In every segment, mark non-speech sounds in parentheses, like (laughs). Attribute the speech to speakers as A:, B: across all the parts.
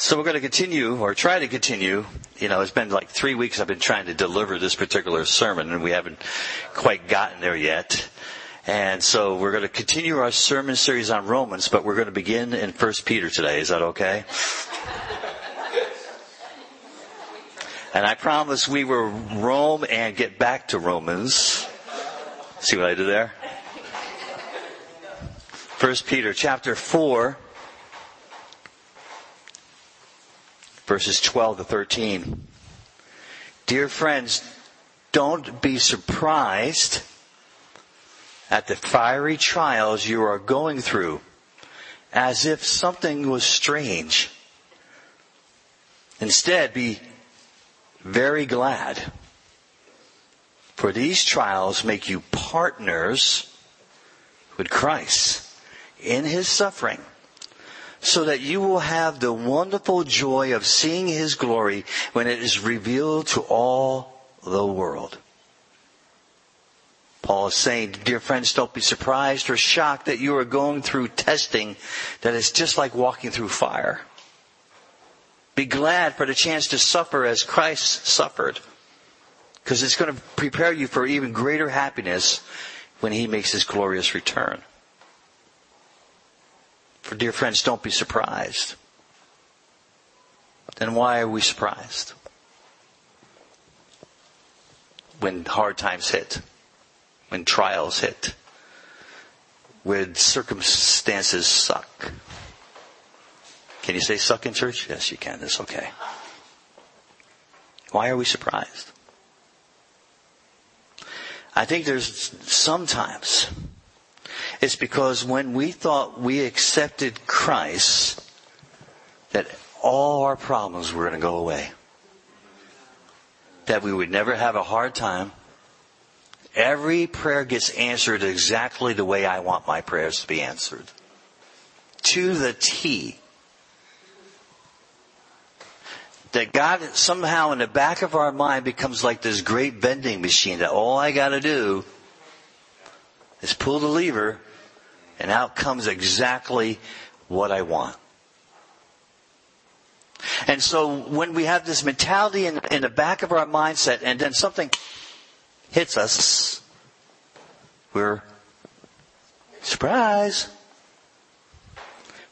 A: So we're going to continue, or try to continue. You know, it's been like three weeks I've been trying to deliver this particular sermon, and we haven't quite gotten there yet. And so we're going to continue our sermon series on Romans, but we're going to begin in 1 Peter today. Is that okay? And I promise we will roam and get back to Romans. See what I did there? 1 Peter chapter 4 verses 12 to 13. Dear friends, don't be surprised at the fiery trials you are going through as if something was strange. Instead, be very glad. For these trials make you partners with Christ in his suffering so that you will have the wonderful joy of seeing his glory when it is revealed to all the world. Paul is saying, dear friends, don't be surprised or shocked that you are going through testing that is just like walking through fire. Be glad for the chance to suffer as Christ suffered. Because it's going to prepare you for even greater happiness when he makes his glorious return. For dear friends, don't be surprised. Then why are we surprised? When hard times hit, when trials hit, when circumstances suck. Can you say suck in church? Yes, you can. That's okay. Why are we surprised? I think there's sometimes it's because when we thought we accepted Christ, that all our problems were going to go away. That we would never have a hard time. Every prayer gets answered exactly the way I want my prayers to be answered. To the T. That God somehow in the back of our mind becomes like this great vending machine that all I gotta do is pull the lever and out comes exactly what I want. And so when we have this mentality in, in the back of our mindset and then something hits us, we're surprised.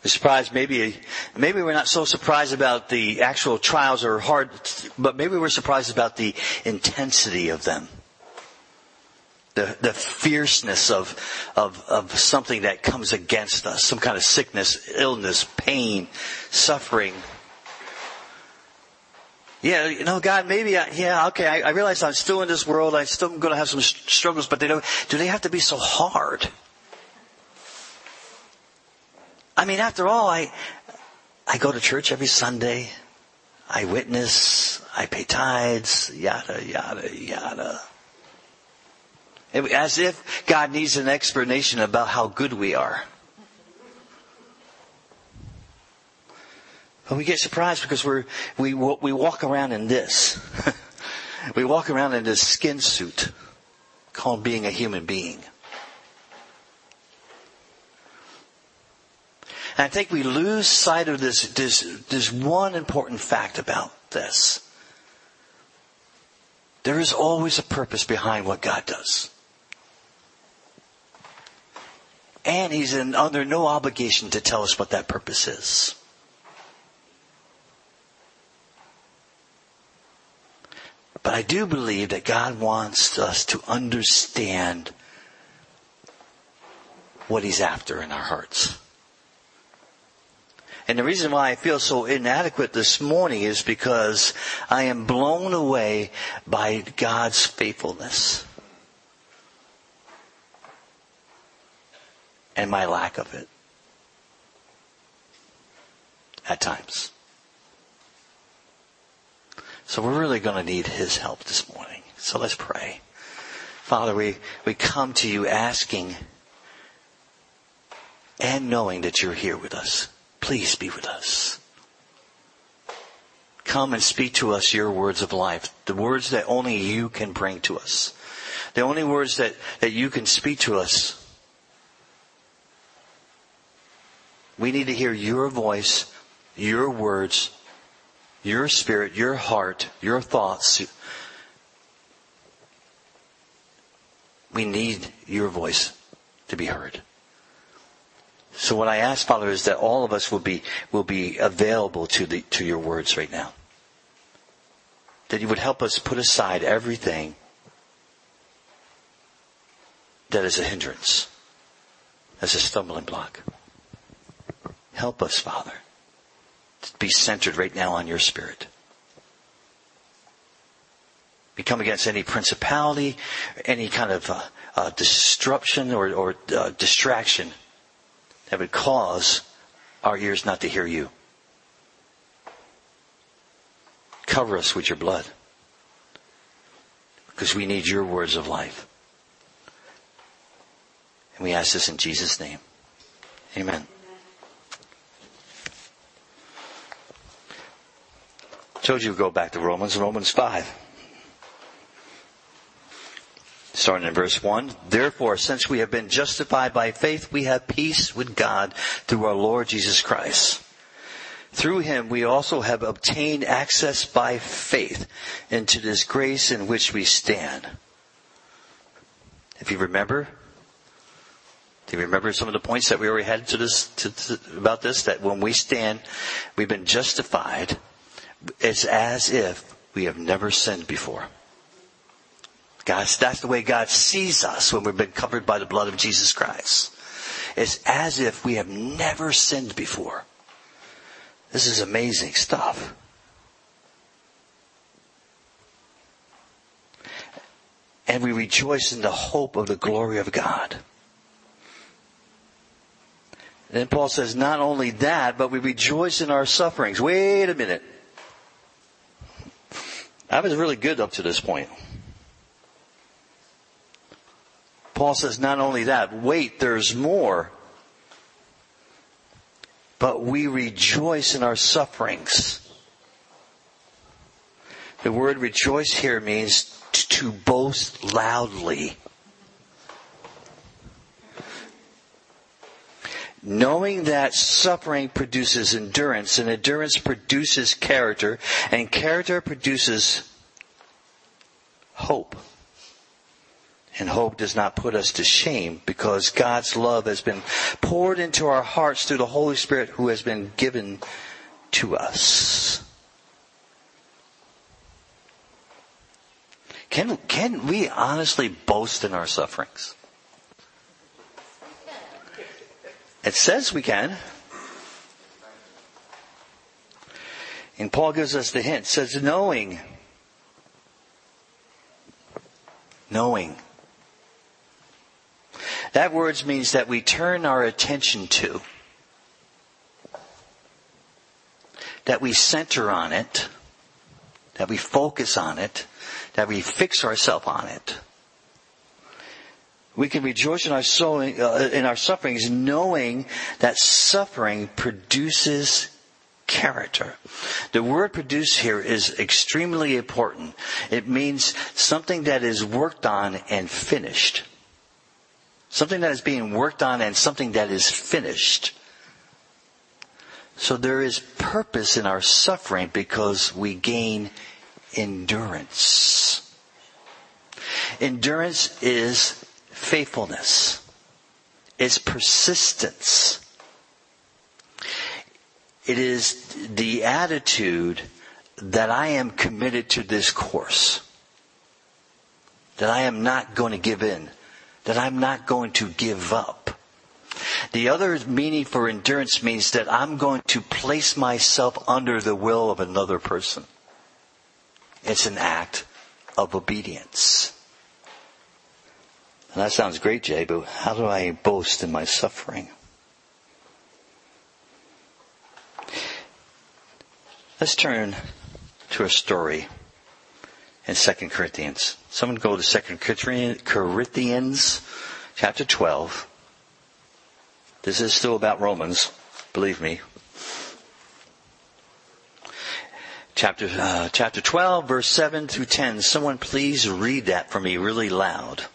A: We're surprised maybe, maybe we're not so surprised about the actual trials or hard, but maybe we're surprised about the intensity of them the, the fierceness of, of, of something that comes against us, some kind of sickness, illness, pain, suffering. Yeah, you know, God, maybe, I, yeah, okay, I, I realize I'm still in this world, I'm still to have some struggles, but they don't, do they have to be so hard? I mean, after all, I, I go to church every Sunday, I witness, I pay tithes, yada, yada, yada. As if God needs an explanation about how good we are. But we get surprised because we're, we, we walk around in this. (laughs) we walk around in this skin suit called being a human being. And I think we lose sight of this, this, this one important fact about this. There is always a purpose behind what God does. And he's in, under no obligation to tell us what that purpose is. But I do believe that God wants us to understand what he's after in our hearts. And the reason why I feel so inadequate this morning is because I am blown away by God's faithfulness. And my lack of it. At times. So we're really going to need His help this morning. So let's pray. Father, we, we come to you asking and knowing that you're here with us. Please be with us. Come and speak to us your words of life, the words that only you can bring to us. The only words that, that you can speak to us we need to hear your voice your words, your spirit, your heart, your thoughts. We need your voice to be heard. So what I ask, Father, is that all of us will be, will be available to the, to your words right now. That you would help us put aside everything that is a hindrance, as a stumbling block. Help us, Father, to be centered right now on your Spirit. We come against any principality, any kind of uh, uh, disruption or, or uh, distraction that would cause our ears not to hear you. Cover us with your blood because we need your words of life. And we ask this in Jesus' name. Amen. Told you to go back to Romans, Romans 5. Starting in verse 1. Therefore, since we have been justified by faith, we have peace with God through our Lord Jesus Christ. Through him we also have obtained access by faith into this grace in which we stand. If you remember, do you remember some of the points that we already had to this, to, to, about this? That when we stand, we've been justified. It's as if we have never sinned before. Guys, that's the way God sees us when we've been covered by the blood of Jesus Christ. It's as if we have never sinned before. This is amazing stuff. And we rejoice in the hope of the glory of God. And then Paul says, not only that, but we rejoice in our sufferings. Wait a minute. I was really good up to this point. Paul says, not only that, wait, there's more. But we rejoice in our sufferings. The word rejoice here means to boast loudly. Knowing that suffering produces endurance and endurance produces character and character produces hope. And hope does not put us to shame because God's love has been poured into our hearts through the Holy Spirit who has been given to us. Can, can we honestly boast in our sufferings? It says we can. And Paul gives us the hint. It says knowing. Knowing. That word means that we turn our attention to. That we center on it. That we focus on it. That we fix ourselves on it. We can rejoice in our soul, uh, in our sufferings, knowing that suffering produces character. The word produce here is extremely important. It means something that is worked on and finished. Something that is being worked on and something that is finished. So there is purpose in our suffering because we gain endurance. Endurance is faithfulness. is persistence. It is the attitude that I am committed to this course. That I am not going to give in. That I'm not going to give up. The other meaning for endurance means that I'm going to place myself under the will of another person. It's an act of obedience. And that sounds great, Jay, but how do I boast in my suffering? Let's turn to a story in 2 Corinthians. Someone go to 2 Corinthians chapter 12. This is still about Romans, believe me. Chapter, uh, chapter 12, verse 7 through 10. Someone please read that for me really loud.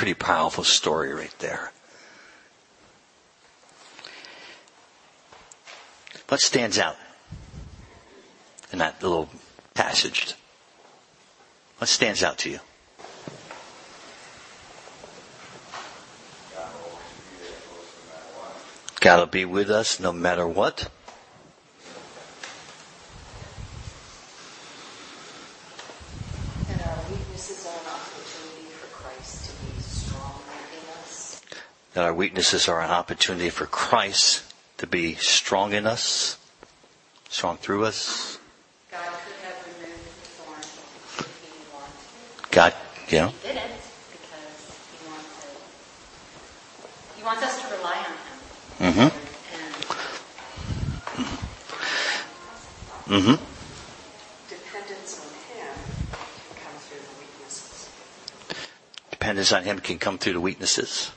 A: Pretty powerful story right there. What stands out in that little passage? What stands out to you? God will be with us no matter what.
B: And our weaknesses are an opportunity for Christ to be stronger in us.
A: Weaknesses are an opportunity for Christ to be strong in us, strong through us.
B: God could have removed the thorn if he wanted.
A: God, know,
B: He didn't because he wanted, he wants us to rely on him.
A: Mm-hmm.
B: And
A: hmm
C: dependence on him comes through the weaknesses dependance on Him can come through the weaknesses.
A: Dependence on Him can come through the weaknesses,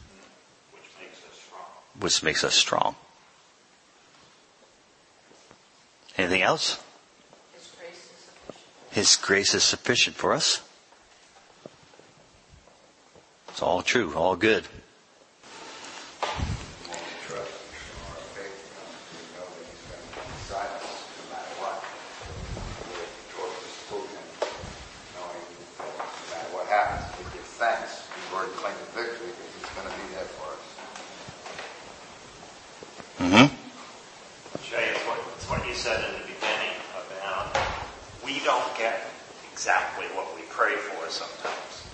D: which makes us strong.
A: Which makes us strong. Anything else?
B: his grace is sufficient.
A: Grace is sufficient for us. It's all true, all good.
D: Trust our faith comes to know that He's going to be beside us no matter what. We're taught to spook Him, knowing that no matter what happens, we give thanks. We've already claimed the victory because He's going to be there for us.
A: hmm
E: Jay, it's what, it's what you said in the beginning about we don't get exactly what we pray for sometimes.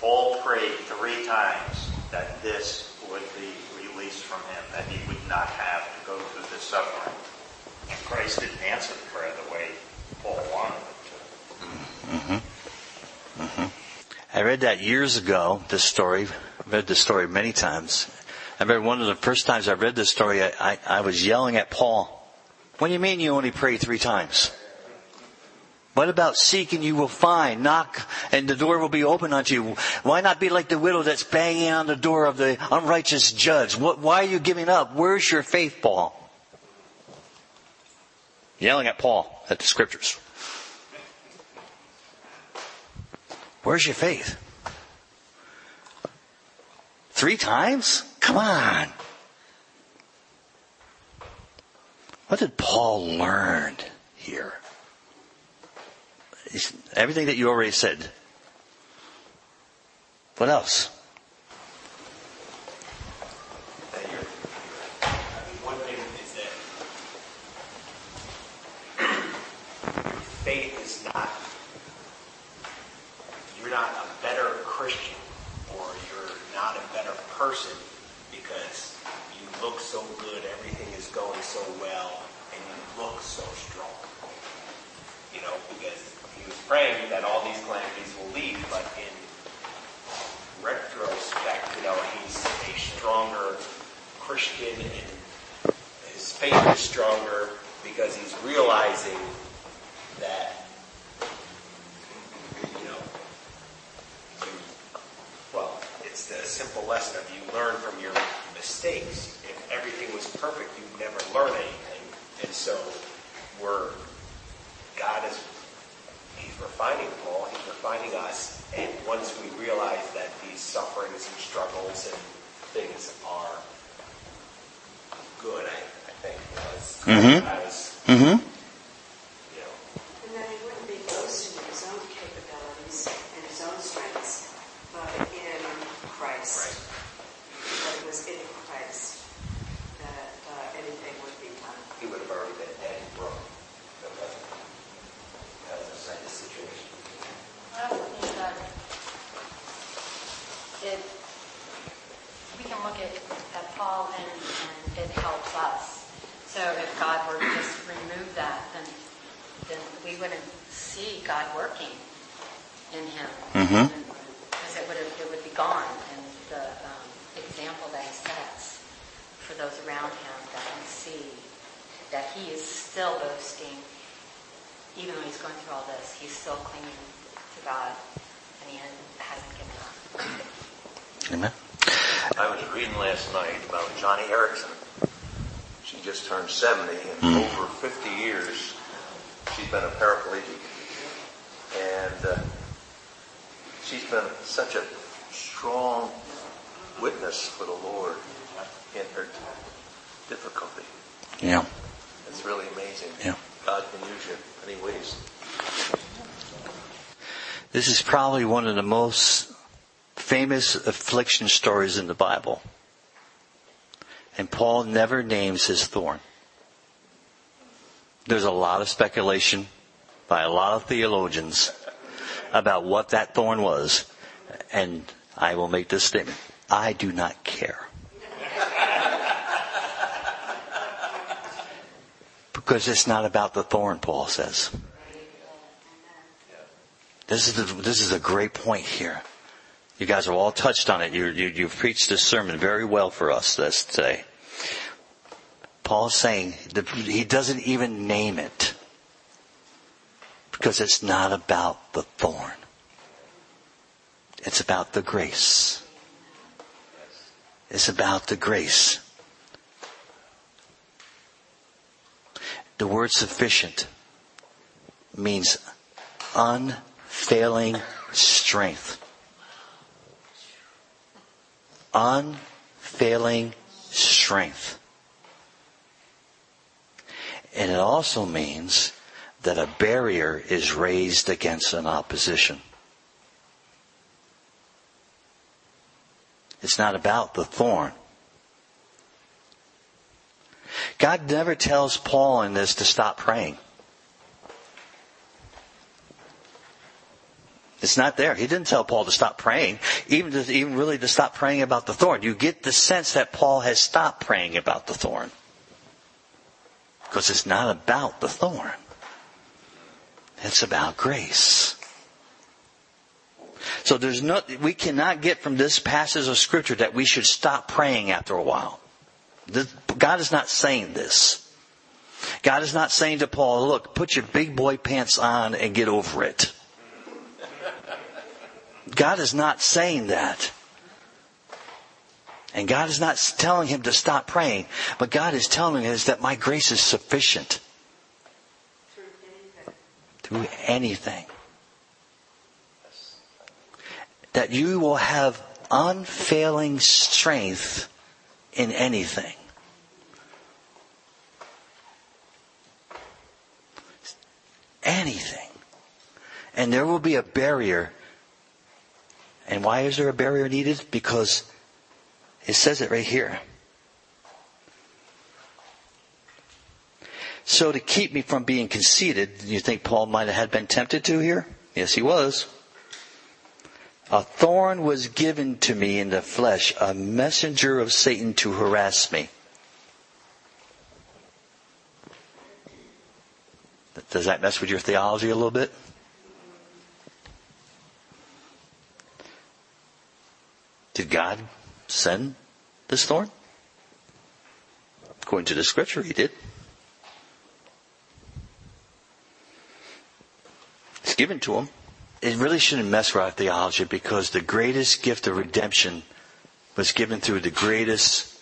E: Paul prayed three times that this would be released from him, that he would not have to go through this suffering. And Christ didn't answer the prayer the way Paul wanted it to. Mm-hmm. Mm-hmm.
A: I read that years ago, this story. I've read this story many times. I remember one of the first times I read this story, I, I, I was yelling at Paul. What do you mean you only pray three times? What about seek and you will find, knock and the door will be open unto you? Why not be like the widow that's banging on the door of the unrighteous judge? What, why are you giving up? Where's your faith, Paul? Yelling at Paul at the scriptures. Where's your faith? Three times? Come on. What did Paul learn here? Everything that you already said. What else?
F: faith is not, you're not a better Christian or you're not a better person because you look so good, everything is going so well, and you look so strong. You know, because he was praying that all these calamities will leave, but in retrospect, you know, he's a stronger Christian and his faith is stronger because he's realizing that, you know, you, well, it's the simple lesson of you learn from your mistakes. If everything was perfect, you'd never learn anything. And so we're, God is He's refining Paul, he's refining us, and once we realize that these sufferings and struggles and things are good, I, I think, you know, as,
A: Mhm.
F: as
A: Mm-hmm.
F: you know,
C: And then he wouldn't be boasting in his own capabilities and his own strengths, but in Christ. That it was in Christ that uh, anything would be done.
F: he would have already been dead and broke. That wasn't, that was the same situation.
B: I also think that it, we can look at, at Paul and, and it helps us. So if God were to just remove that, then, then we wouldn't see God working in him.
A: Mhm.
B: Because it would, it would be gone and the um, example that he sets for those around him that can see that he is still boasting even though he's going through all this, he's still clinging to God and he hasn't given up.
A: Amen.
D: I was reading last night about Joni Eareckson. She just turned 70 and over 50 years she's been a paraplegic. And uh, she's been such a strong
G: witness for the Lord in her difficulty.
A: Yeah.
G: It's really amazing.
A: Yeah.
G: God can use you in many ways.
A: This is probably one of the most famous affliction stories in the Bible. And Paul never names his thorn. There's a lot of speculation by a lot of theologians about what that thorn was. And I will make this statement. I do not care. because it's not about the thorn, Paul says. This is the, this is a great point here. You guys have all touched on it. You, you, you've preached this sermon very well for us this today. Paul's saying that he doesn't even name it because it's not about the thorn. It's about the grace. It's about the grace. The word sufficient means unfailing strength. Unfailing strength. And it also means that a barrier is raised against an opposition. It's not about the thorn. God never tells Paul in this to stop praying. It's not there. He didn't tell Paul to stop praying, even to, even really to stop praying about the thorn. You get the sense that Paul has stopped praying about the thorn. Because it's not about the thorn. It's about grace. So there's no, we cannot get from this passage of scripture that we should stop praying after a while. God is not saying this. God is not saying to Paul, look, put your big boy pants on and get over it. God is not saying that. And God is not telling him to stop praying, but God is telling is that my grace is sufficient. Through anything. That you will have unfailing strength in anything. Anything. And there will be a barrier. And why is there a barrier needed? Because it says it right here. So to keep me from being conceited, you think Paul might have been tempted to here? Yes, he was. A thorn was given to me in the flesh, a messenger of Satan to harass me. Does that mess with your theology a little bit? Did God send this thorn? According to the scripture, he did. It's given to him it really shouldn't mess with our theology because the greatest gift of redemption was given through the greatest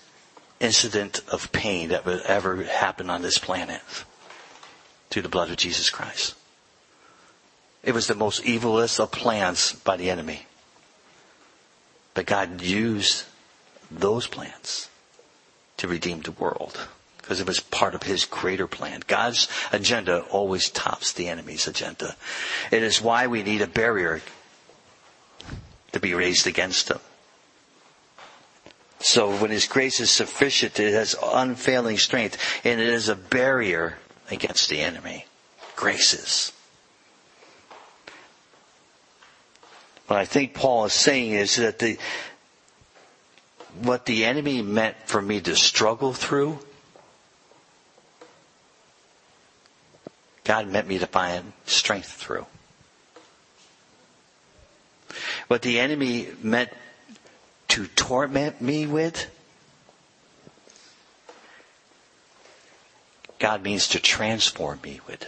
A: incident of pain that would ever happen on this planet through the blood of Jesus Christ. It was the most evilest of plans by the enemy. But God used those plants to redeem the world because it was part of his greater plan. God's agenda always tops the enemy's agenda. It is why we need a barrier to be raised against him. So when his grace is sufficient, it has unfailing strength and it is a barrier against the enemy. Graces. What I think Paul is saying is that the, what the enemy meant for me to struggle through, God meant me to find strength through. What the enemy meant to torment me with, God means to transform me with.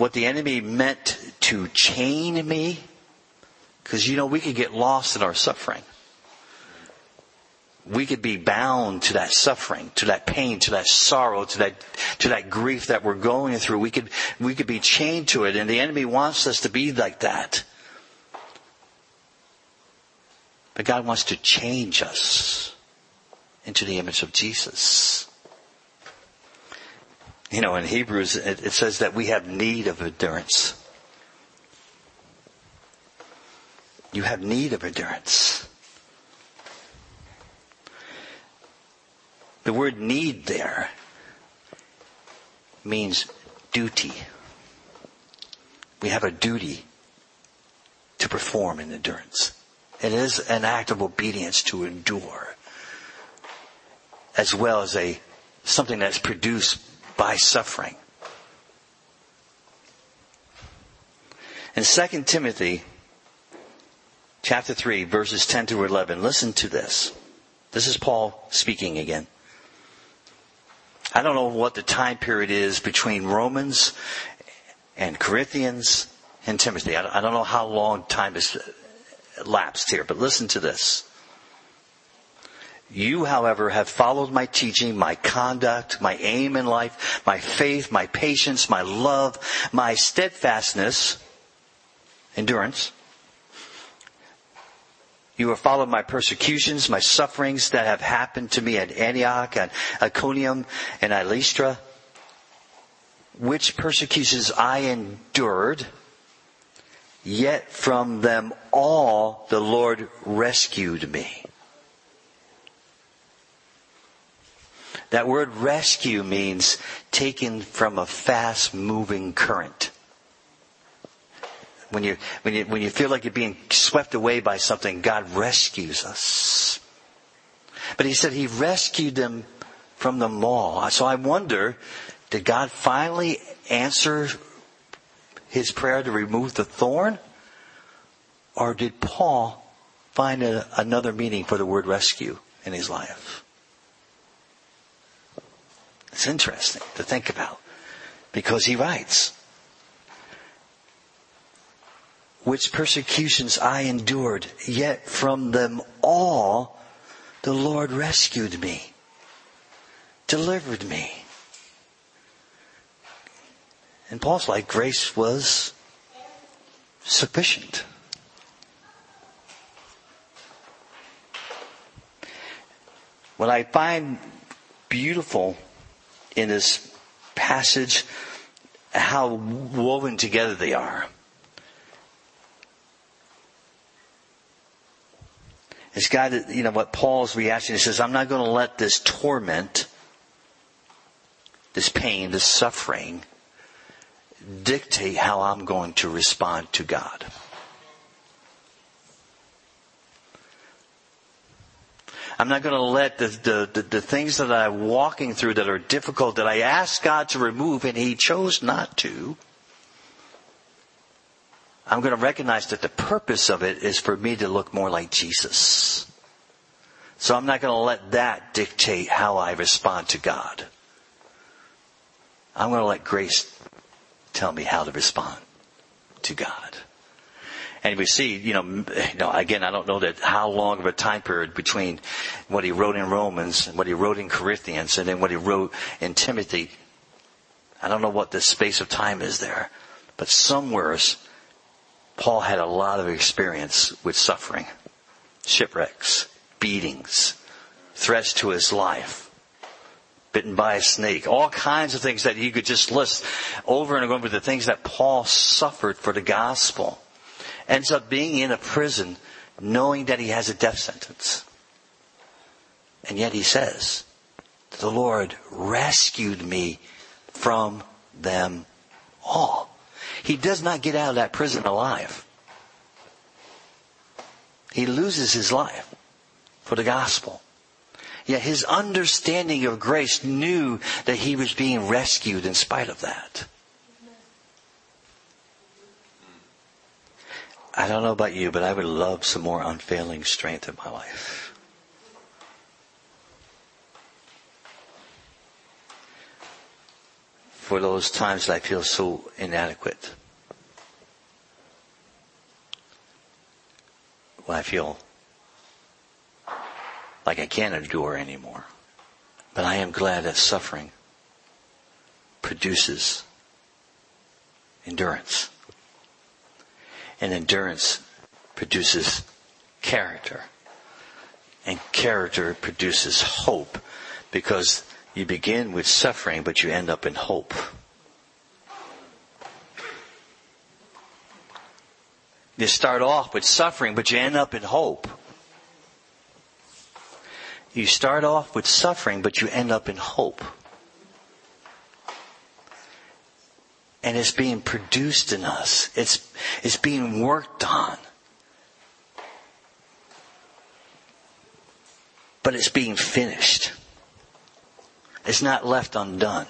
A: What the enemy meant to chain me, because you know we could get lost in our suffering we could be bound to that suffering, to that pain, to that sorrow, to that, to that grief that we're going through. We could, we could be chained to it and the enemy wants us to be like that. But God wants to change us into the image of Jesus. You know, in Hebrews, it, it says that we have need of endurance. You have need of endurance. The word need there means duty. We have a duty to perform in endurance. It is an act of obedience to endure, as well as a something that's produced by suffering. In 2 Timothy chapter 3 verses 10 to 11, listen to this. This is Paul speaking again. I don't know what the time period is between Romans and Corinthians and Timothy. I don't know how long time has lapsed here, but listen to this. You, however, have followed my teaching, my conduct, my aim in life, my faith, my patience, my love, my steadfastness, endurance. You have followed my persecutions, my sufferings that have happened to me at Antioch and Iconium and Lystra, which persecutions I endured, yet from them all the Lord rescued me. That word rescue means taken from a fast moving current. When you, when you, when you feel like you're being swept away by something, God rescues us. But he said he rescued them from the all. So I wonder, did God finally answer his prayer to remove the thorn? Or did Paul find a, another meaning for the word rescue in his life? It's interesting to think about because he writes, which persecutions I endured, yet from them all the Lord rescued me, delivered me. And Paul's like, grace was sufficient. What I find beautiful in this passage how woven together they are. It's God, you know, what Paul's reaction, he says, I'm not going to let this torment, this pain, this suffering, dictate how I'm going to respond to God. I'm not going to let the, the, the, the, things that I'm walking through that are difficult that I asked God to remove and He chose not to. I'm going to recognize that the purpose of it is for me to look more like Jesus. So I'm not going to let that dictate how I respond to God. I'm going to let grace tell me how to respond to God. And we see, you know, you know, again, I don't know that how long of a time period between what he wrote in Romans and what he wrote in Corinthians and then what he wrote in Timothy. I don't know what the space of time is there, but somewheres Paul had a lot of experience with suffering, shipwrecks, beatings, threats to his life, bitten by a snake, all kinds of things that you could just list over and over the things that Paul suffered for the gospel ends up being in a prison knowing that he has a death sentence. And yet he says, the Lord rescued me from them all. He does not get out of that prison alive. He loses his life for the gospel. Yet his understanding of grace knew that he was being rescued in spite of that. I don't know about you, but I would love some more unfailing strength in my life. For those times that I feel so inadequate. When I feel like I can't endure anymore. But I am glad that suffering produces endurance and endurance produces character. And character produces hope because you begin with suffering, but you end up in hope. You start off with suffering, but you end up in hope. You start off with suffering, but you end up in hope. And it's being produced in us. It's, it's being worked on. But it's being finished. It's not left undone.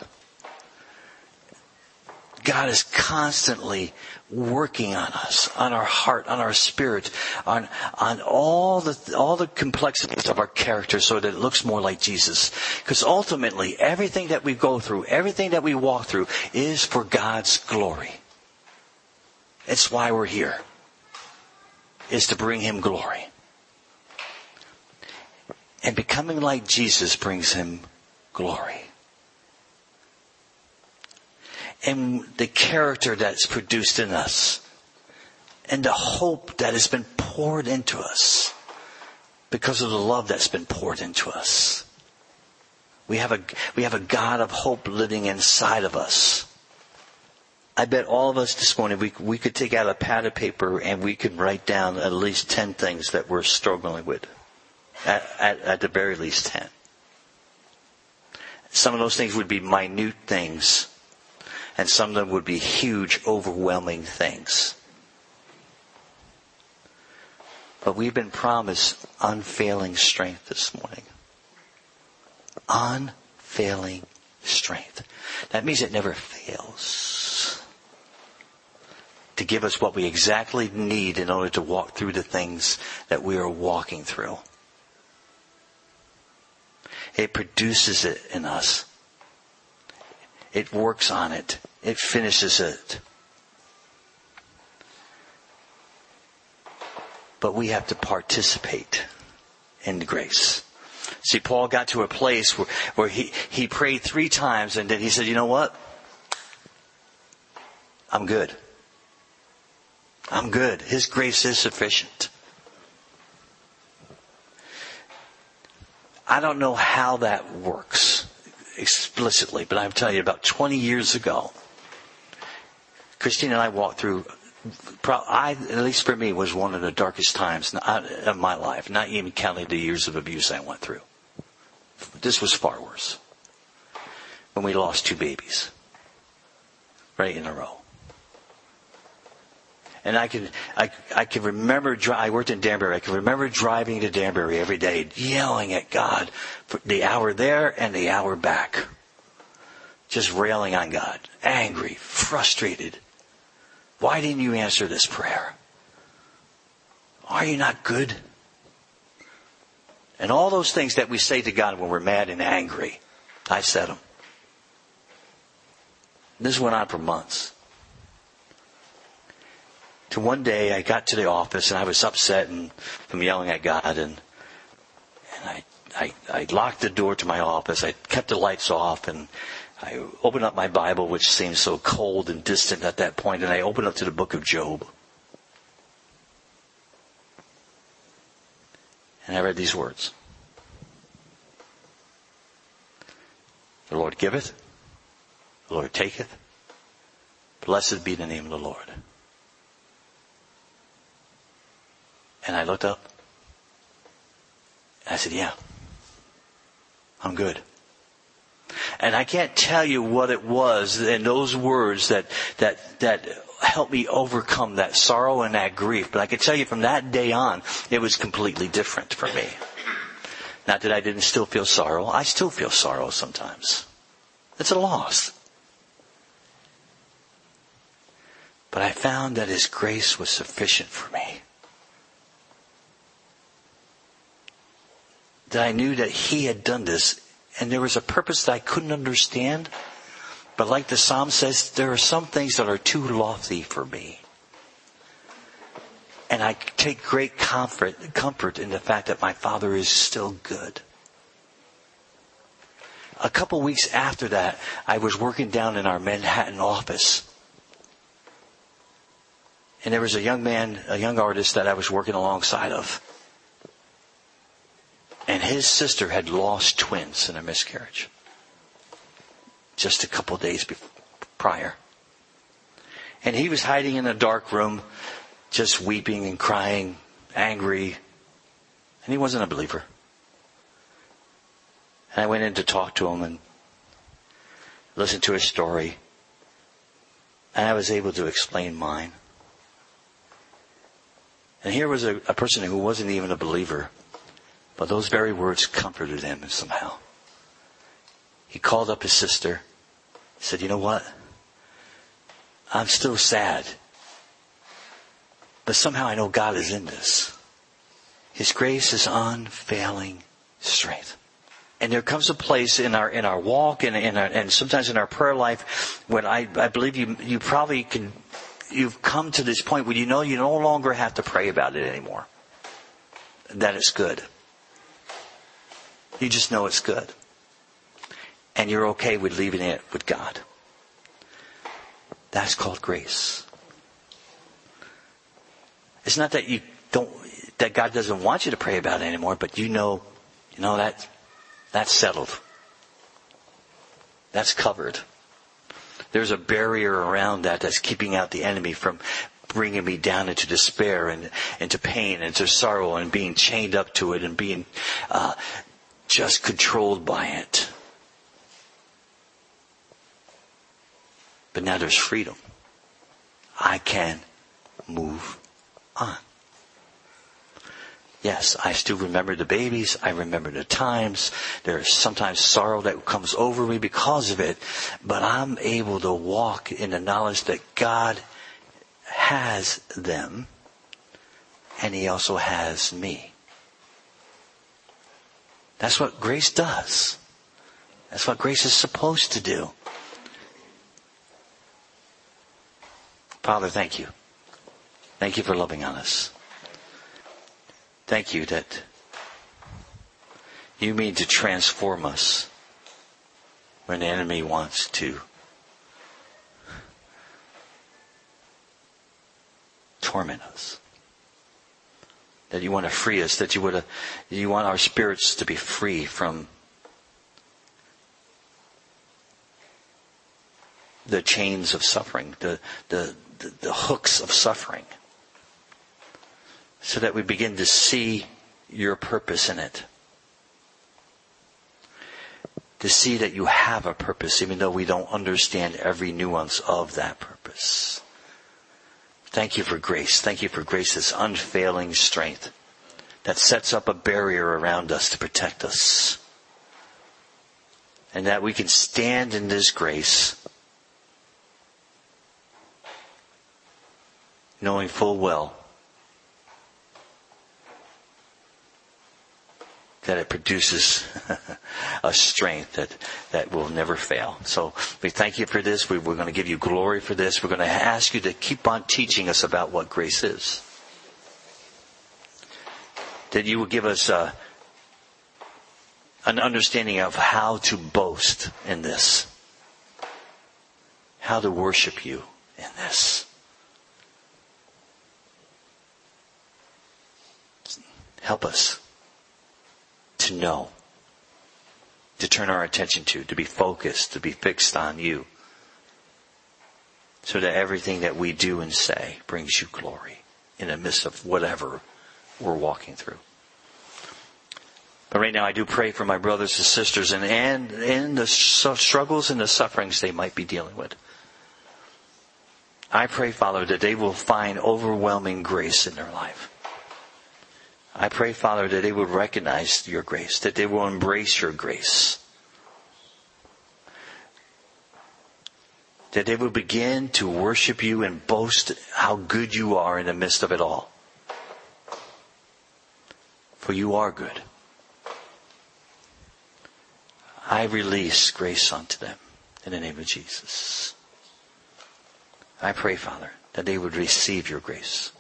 A: God is constantly working on us, on our heart, on our spirit, on, on all the, all the complexities of our character so that it looks more like Jesus. Because ultimately, everything that we go through, everything that we walk through is for God's glory. It's why we're here. Is to bring Him glory. And becoming like Jesus brings Him glory and the character that's produced in us and the hope that has been poured into us because of the love that's been poured into us. We have a, we have a God of hope living inside of us. I bet all of us this morning, we, we could take out a pad of paper and we could write down at least 10 things that we're struggling with. At, at, at the very least 10. Some of those things would be minute things and some of them would be huge, overwhelming things. But we've been promised unfailing strength this morning. Unfailing strength. That means it never fails. To give us what we exactly need in order to walk through the things that we are walking through. It produces it in us. It works on it. It finishes it. But we have to participate in grace. See, Paul got to a place where, where he, he prayed three times and then he said, you know what? I'm good. I'm good. His grace is sufficient. I don't know how that works explicitly, but I'm telling you about 20 years ago, Christine and I walked through, I, at least for me, was one of the darkest times uh, of my life, not even counting the years of abuse I went through. This was far worse. When we lost two babies. Right in a row. And I can, I, I can remember, I worked in Danbury, I can remember driving to Danbury every day, yelling at God for the hour there and the hour back. Just railing on God. Angry, frustrated. Why didn't you answer this prayer? Are you not good? And all those things that we say to God when we're mad and angry, I said them. This went on for months. To one day I got to the office and I was upset and from yelling at God and, and I, I, I locked the door to my office. I kept the lights off and I opened up my Bible, which seemed so cold and distant at that point, and I opened up to the book of Job. And I read these words. The Lord giveth, the Lord taketh. Blessed be the name of the Lord. And I looked up. I said, yeah, I'm good. And I can't tell you what it was in those words that, that, that helped me overcome that sorrow and that grief. But I can tell you from that day on, it was completely different for me. Not that I didn't still feel sorrow. I still feel sorrow sometimes. It's a loss. But I found that His grace was sufficient for me. That I knew that He had done this and there was a purpose that I couldn't understand. But like the psalm says, there are some things that are too lofty for me. And I take great comfort, comfort in the fact that my father is still good. A couple weeks after that, I was working down in our Manhattan office. And there was a young man, a young artist that I was working alongside of. And his sister had lost twins in a miscarriage just a couple days before, prior. And he was hiding in a dark room, just weeping and crying, angry. And he wasn't a believer. And I went in to talk to him and listen to his story. And I was able to explain mine. And here was a, a person who wasn't even a believer, but those very words comforted him somehow. He called up his sister, said, you know what? I'm still sad. But somehow I know God is in this. His grace is unfailing strength. And there comes a place in our in our walk and in our, and sometimes in our prayer life when I, I believe you you probably can you've come to this point where you know you no longer have to pray about it anymore. That it's good. You just know it's good. And you're okay with leaving it with God. That's called grace. It's not that you don't, that God doesn't want you to pray about it anymore, but you know, you know that, that's settled. That's covered. There's a barrier around that that's keeping out the enemy from bringing me down into despair and into pain, and into sorrow, and being chained up to it and being uh, just controlled by it. But now there's freedom. I can move on. Yes, I still remember the babies. I remember the times. There's sometimes sorrow that comes over me because of it. But I'm able to walk in the knowledge that God has them and He also has me. That's what grace does. That's what grace is supposed to do. Father, thank you. Thank you for loving on us. Thank you that you mean to transform us when the enemy wants to torment us. That you want to free us, that you would, you want our spirits to be free from the chains of suffering, the, the, the, the hooks of suffering so that we begin to see your purpose in it. To see that you have a purpose even though we don't understand every nuance of that purpose. Thank you for grace. Thank you for grace's unfailing strength that sets up a barrier around us to protect us. And that we can stand in this grace knowing full well that it produces (laughs) a strength that, that will never fail. So we thank you for this. We, we're going to give you glory for this. We're going to ask you to keep on teaching us about what grace is. That you will give us uh, an understanding of how to boast in this. How to worship you in this. Help us to know, to turn our attention to, to be focused, to be fixed on you. So that everything that we do and say brings you glory in the midst of whatever we're walking through. But right now I do pray for my brothers and sisters and, and, and the struggles and the sufferings they might be dealing with. I pray, Father, that they will find overwhelming grace in their life. I pray, Father, that they would recognize your grace, that they will embrace your grace. That they would begin to worship you and boast how good you are in the midst of it all. For you are good. I release grace unto them in the name of Jesus. I pray, Father, that they would receive your grace.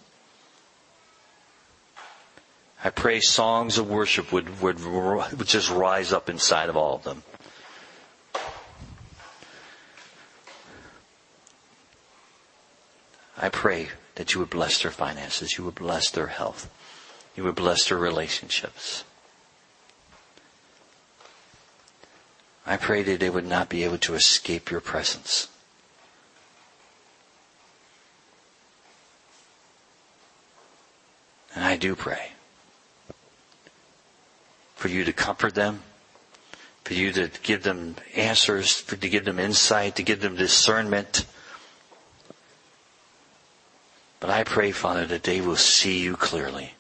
A: I pray songs of worship would, would, would just rise up inside of all of them. I pray that you would bless their finances, you would bless their health, you would bless their relationships. I pray that they would not be able to escape your presence. And I do pray for you to comfort them, for you to give them answers, for to give them insight, to give them discernment. But I pray, Father, that they will see you clearly,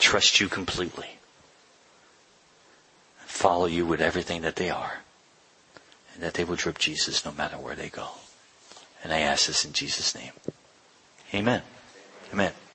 A: trust you completely, and follow you with everything that they are, and that they will drip Jesus no matter where they go. And I ask this in Jesus' name. Amen. Amen.